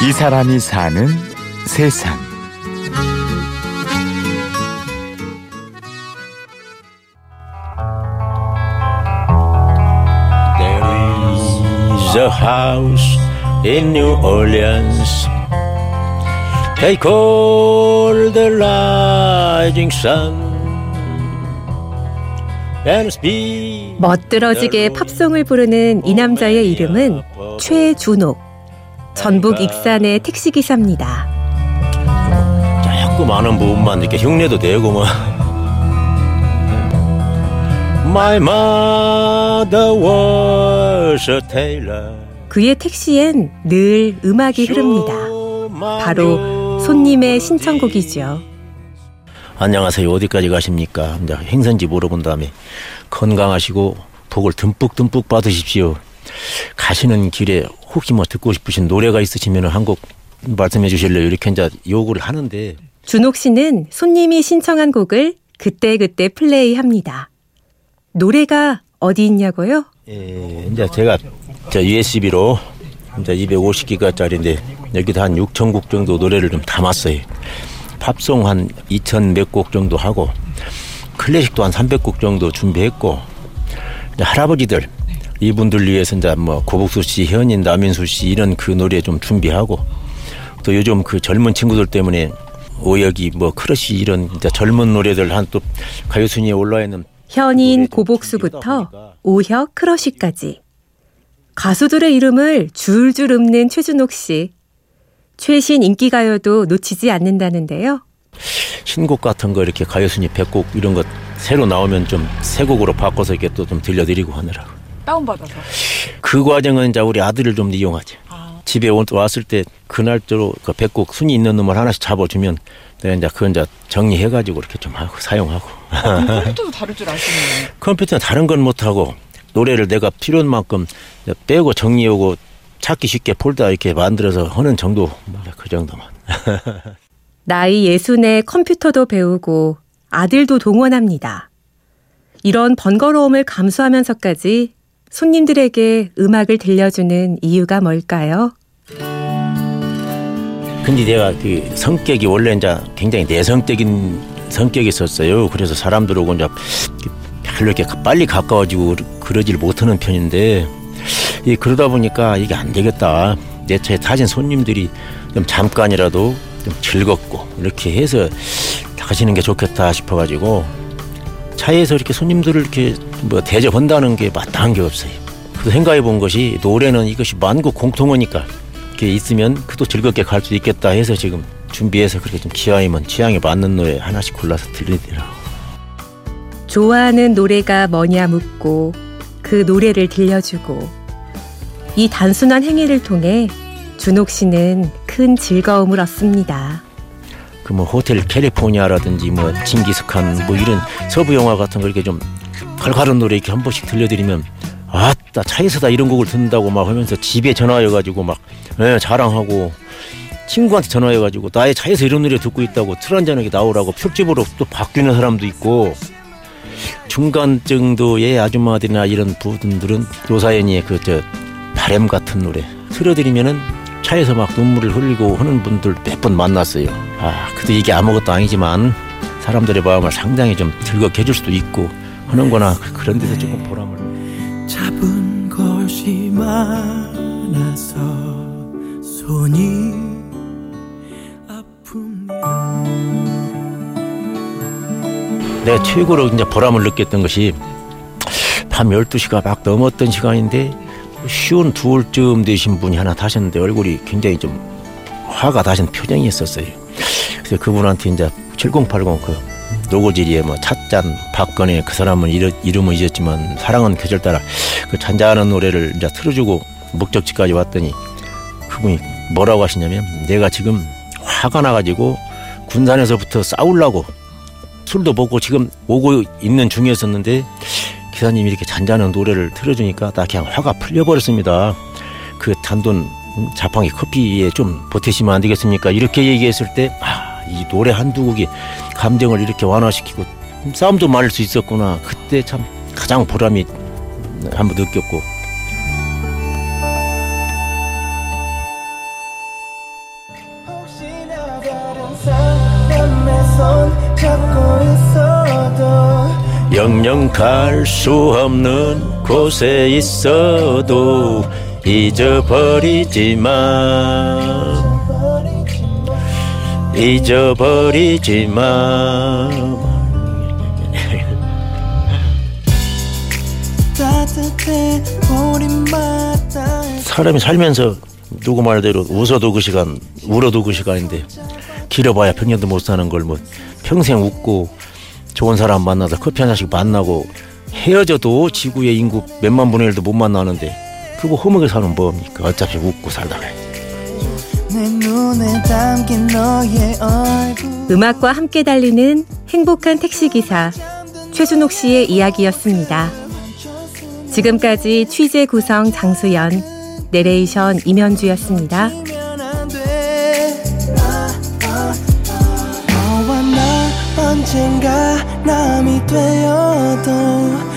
이 사람이 사는 세상. There is a house in New Orleans. They call the rising sun. And speak 멋들어지게 팝송을 부르는 이 남자의 이름은 최준옥. 전북 익산의 택시기사입니다. 자꾸 많은 부분만 이렇게 흉내도 내고 뭐. My mother was a tailor. 그의 택시엔 늘 음악이 흐릅니다. 바로 손님의 신청곡이죠. 안녕하세요. 어디까지 가십니까? 행선지 물어본 다음에 건강하시고 복을 듬뿍듬뿍 받으십시오. 가시는 길에 혹시 뭐 듣고 싶으신 노래가 있으시면 한 곡 말씀해 주실래요? 이렇게 이제 요구를 하는데 준옥 씨는 손님이 신청한 곡을 그때그때 플레이합니다. 노래가 어디 있냐고요? 예, 이제 제가 저 USB로 이제 250기가짜리인데 여기다 한 6천 곡 정도 노래를 좀 담았어요. 팝송 한 2천 몇 곡 정도 하고 클래식도 한 300곡 정도 준비했고 할아버지들 이분들 위해서 이제 뭐 고복수 씨, 현인, 남인수 씨 이런 그 노래 좀 준비하고 또 요즘 그 젊은 친구들 때문에 오혁이 뭐 크러쉬 이런 이제 젊은 노래들 한 또 가요 순위에 올라 있는 현인 고복수부터 오혁 크러쉬까지 가수들의 이름을 줄줄 읊는 최준옥 씨. 최신 인기 가요도 놓치지 않는다는데요. 신곡 같은 거 이렇게 가요 순위 100곡 이런 거 새로 나오면 좀 새 곡으로 바꿔서 이렇게 또 좀 들려드리고 하느라고. 다운받아서. 그 과정은 이제 우리 아들을 좀 이용하지. 집에 온- 왔을 때 그날대로 그 100곡 순위 있는 놈을 하나씩 잡아주면 내가 이제 그건 이제 정리해가지고 이렇게 좀 하고 사용하고. 컴퓨터도 다룰 줄 아시네요. 컴퓨터는 다른 건 못하고 노래를 내가 필요한 만큼 빼고 정리하고 찾기 쉽게 폴더 이렇게 만들어서 하는 정도 뭐그 정도만. 나이 예순에 컴퓨터도 배우고 아들도 동원합니다. 이런 번거로움을 감수하면서까지 손님들에게 음악을 들려주는 이유가 뭘까요? 근데 내가 그 성격이 원래 이제 굉장히 내성적인 성격이 있었어요. 그래서 사람들하고 이제 별로 이렇게 빨리 가까워지고 그러질 못하는 편인데 이 그러다 보니까 이게 안 되겠다. 내 차에 타진 손님들이 좀 잠깐이라도 좀 즐겁고 이렇게 해서 가시는 게 좋겠다 싶어가지고 차에서 이렇게 손님들을 이렇게 뭐 대접한다는 게 마땅한 게 없어요. 그래서 생각해 본 것이 노래는 이것이 만국 공통어니까 이렇게 있으면 그도 즐겁게 갈 수 있겠다 해서 지금 준비해서 그렇게 좀 취향이면 취향에 맞는 노래 하나씩 골라서 들리더라고. 좋아하는 노래가 뭐냐 묻고 그 노래를 들려주고 이 단순한 행위를 통해 준옥 씨는 큰 즐거움을 얻습니다. 그 뭐 호텔 캘리포니아라든지 뭐 징기스칸 뭐 이런 서부 영화 같은 거 이렇게 좀 칼칼한 노래 이렇게 한 번씩 들려드리면 아따 차에서 다 이런 곡을 듣는다고 막 하면서 집에 전화해가지고 막 예, 자랑하고 친구한테 전화해가지고 나의 차에서 이런 노래 듣고 있다고 틀 한잔하게 나오라고 술집으로 또 바뀌는 사람도 있고 중간 정도의 아줌마들이나 이런 분들은 요사연이의 그 저 바램 같은 노래 틀어드리면은 차에서 막 눈물을 흘리고 하는 분들 몇 번 만났어요. 아, 그래도 이게 아무것도 아니지만 사람들의 마음을 상당히 좀 즐겁게 해줄 수도 있고 하는 거나 그런 데서 조금 보람을. 잡은 것이 많아서 손이 아픕니다. 내가 최고로 이제 보람을 느꼈던 것이 밤 12시가 막 넘었던 시간인데 쉬운 두울쯤 되신 분이 하나 타셨는데 얼굴이 굉장히 좀 화가 나신 표정이 있었어요. 그래서 그분한테 이제 7080 그 노고지리에 뭐 찻잔 박건혜 그 사람은 이름, 이름은 잊었지만 사랑은 계절 따라 그 잔잔한 노래를 이제 틀어주고 목적지까지 왔더니 그분이 뭐라고 하시냐면 내가 지금 화가 나가지고 군산에서부터 싸우려고 술도 먹고 지금 오고 있는 중이었었는데 기사님이 이렇게 잔잔한 노래를 틀어주니까 나 그냥 화가 풀려버렸습니다. 그 단돈 음, 자판기 커피에 좀 보태시면 안 되겠습니까? 이렇게 얘기했을 때, 아, 이 노래 한두 곡이 감정을 이렇게 완화시키고 싸움도 말릴 수 있었구나. 그때 참 가장 보람이 한번 느꼈고. 영영 갈 수 없는 곳에 있어도 잊어버리지 마. 잊어버리지 마 사람이 살면서 누구 말대로 웃어도 그 시간 울어도 그 시간인데 길어봐야 평년도 못 사는 걸 뭐 평생 웃고 좋은 사람 만나서 커피 한 잔씩 만나고 헤어져도 지구의 인구 몇만 분의 일도 못 만나는데 그거 허무하게 사는 뭡니까? 어차피 웃고 살다가 음악과 함께 달리는 행복한 택시기사 최순옥 씨의 이야기였습니다. 지금까지 취재 구성 장수연, 내레이션 임현주였습니다. 돼. 너와 나 언젠가 남이 되어도